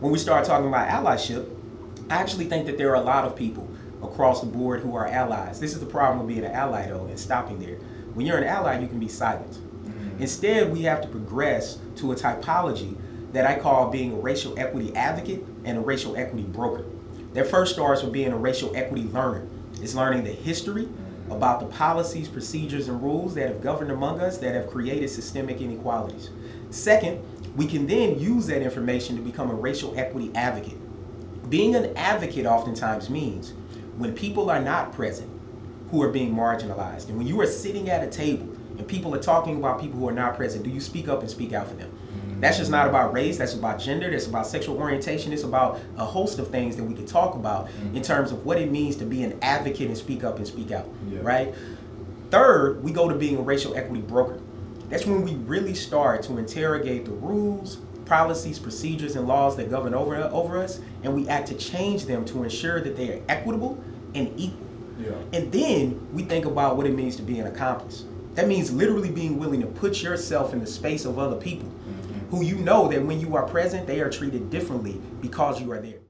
when we start talking about allyship, I actually think that there are a lot of people across the board who are allies. This is the problem with being an ally, though, and stopping there. When you're an ally, you can be silent. Mm-hmm. Instead, we have to progress to a typology that I call being a racial equity advocate and a racial equity broker. That first starts with being a racial equity learner. It's learning the history about the policies, procedures, and rules that have governed among us that have created systemic inequalities. Second, we can then use that information to become a racial equity advocate. Being an advocate oftentimes means when people are not present who are being marginalized, and when you are sitting at a table and people are talking about people who are not present, do you speak up and speak out for them? That's just not about race. That's about gender. That's about sexual orientation. It's about a host of things that we could talk about mm-hmm. in terms of what it means to be an advocate and speak up and speak out. Yeah. Right. Third, we go to being a racial equity broker. That's when we really start to interrogate the rules, policies, procedures, and laws that govern over, over us, and we act to change them to ensure that they are equitable and equal. Yeah. And then we think about what it means to be an accomplice. That means literally being willing to put yourself in the space of other people who you know that when you are present, they are treated differently because you are there.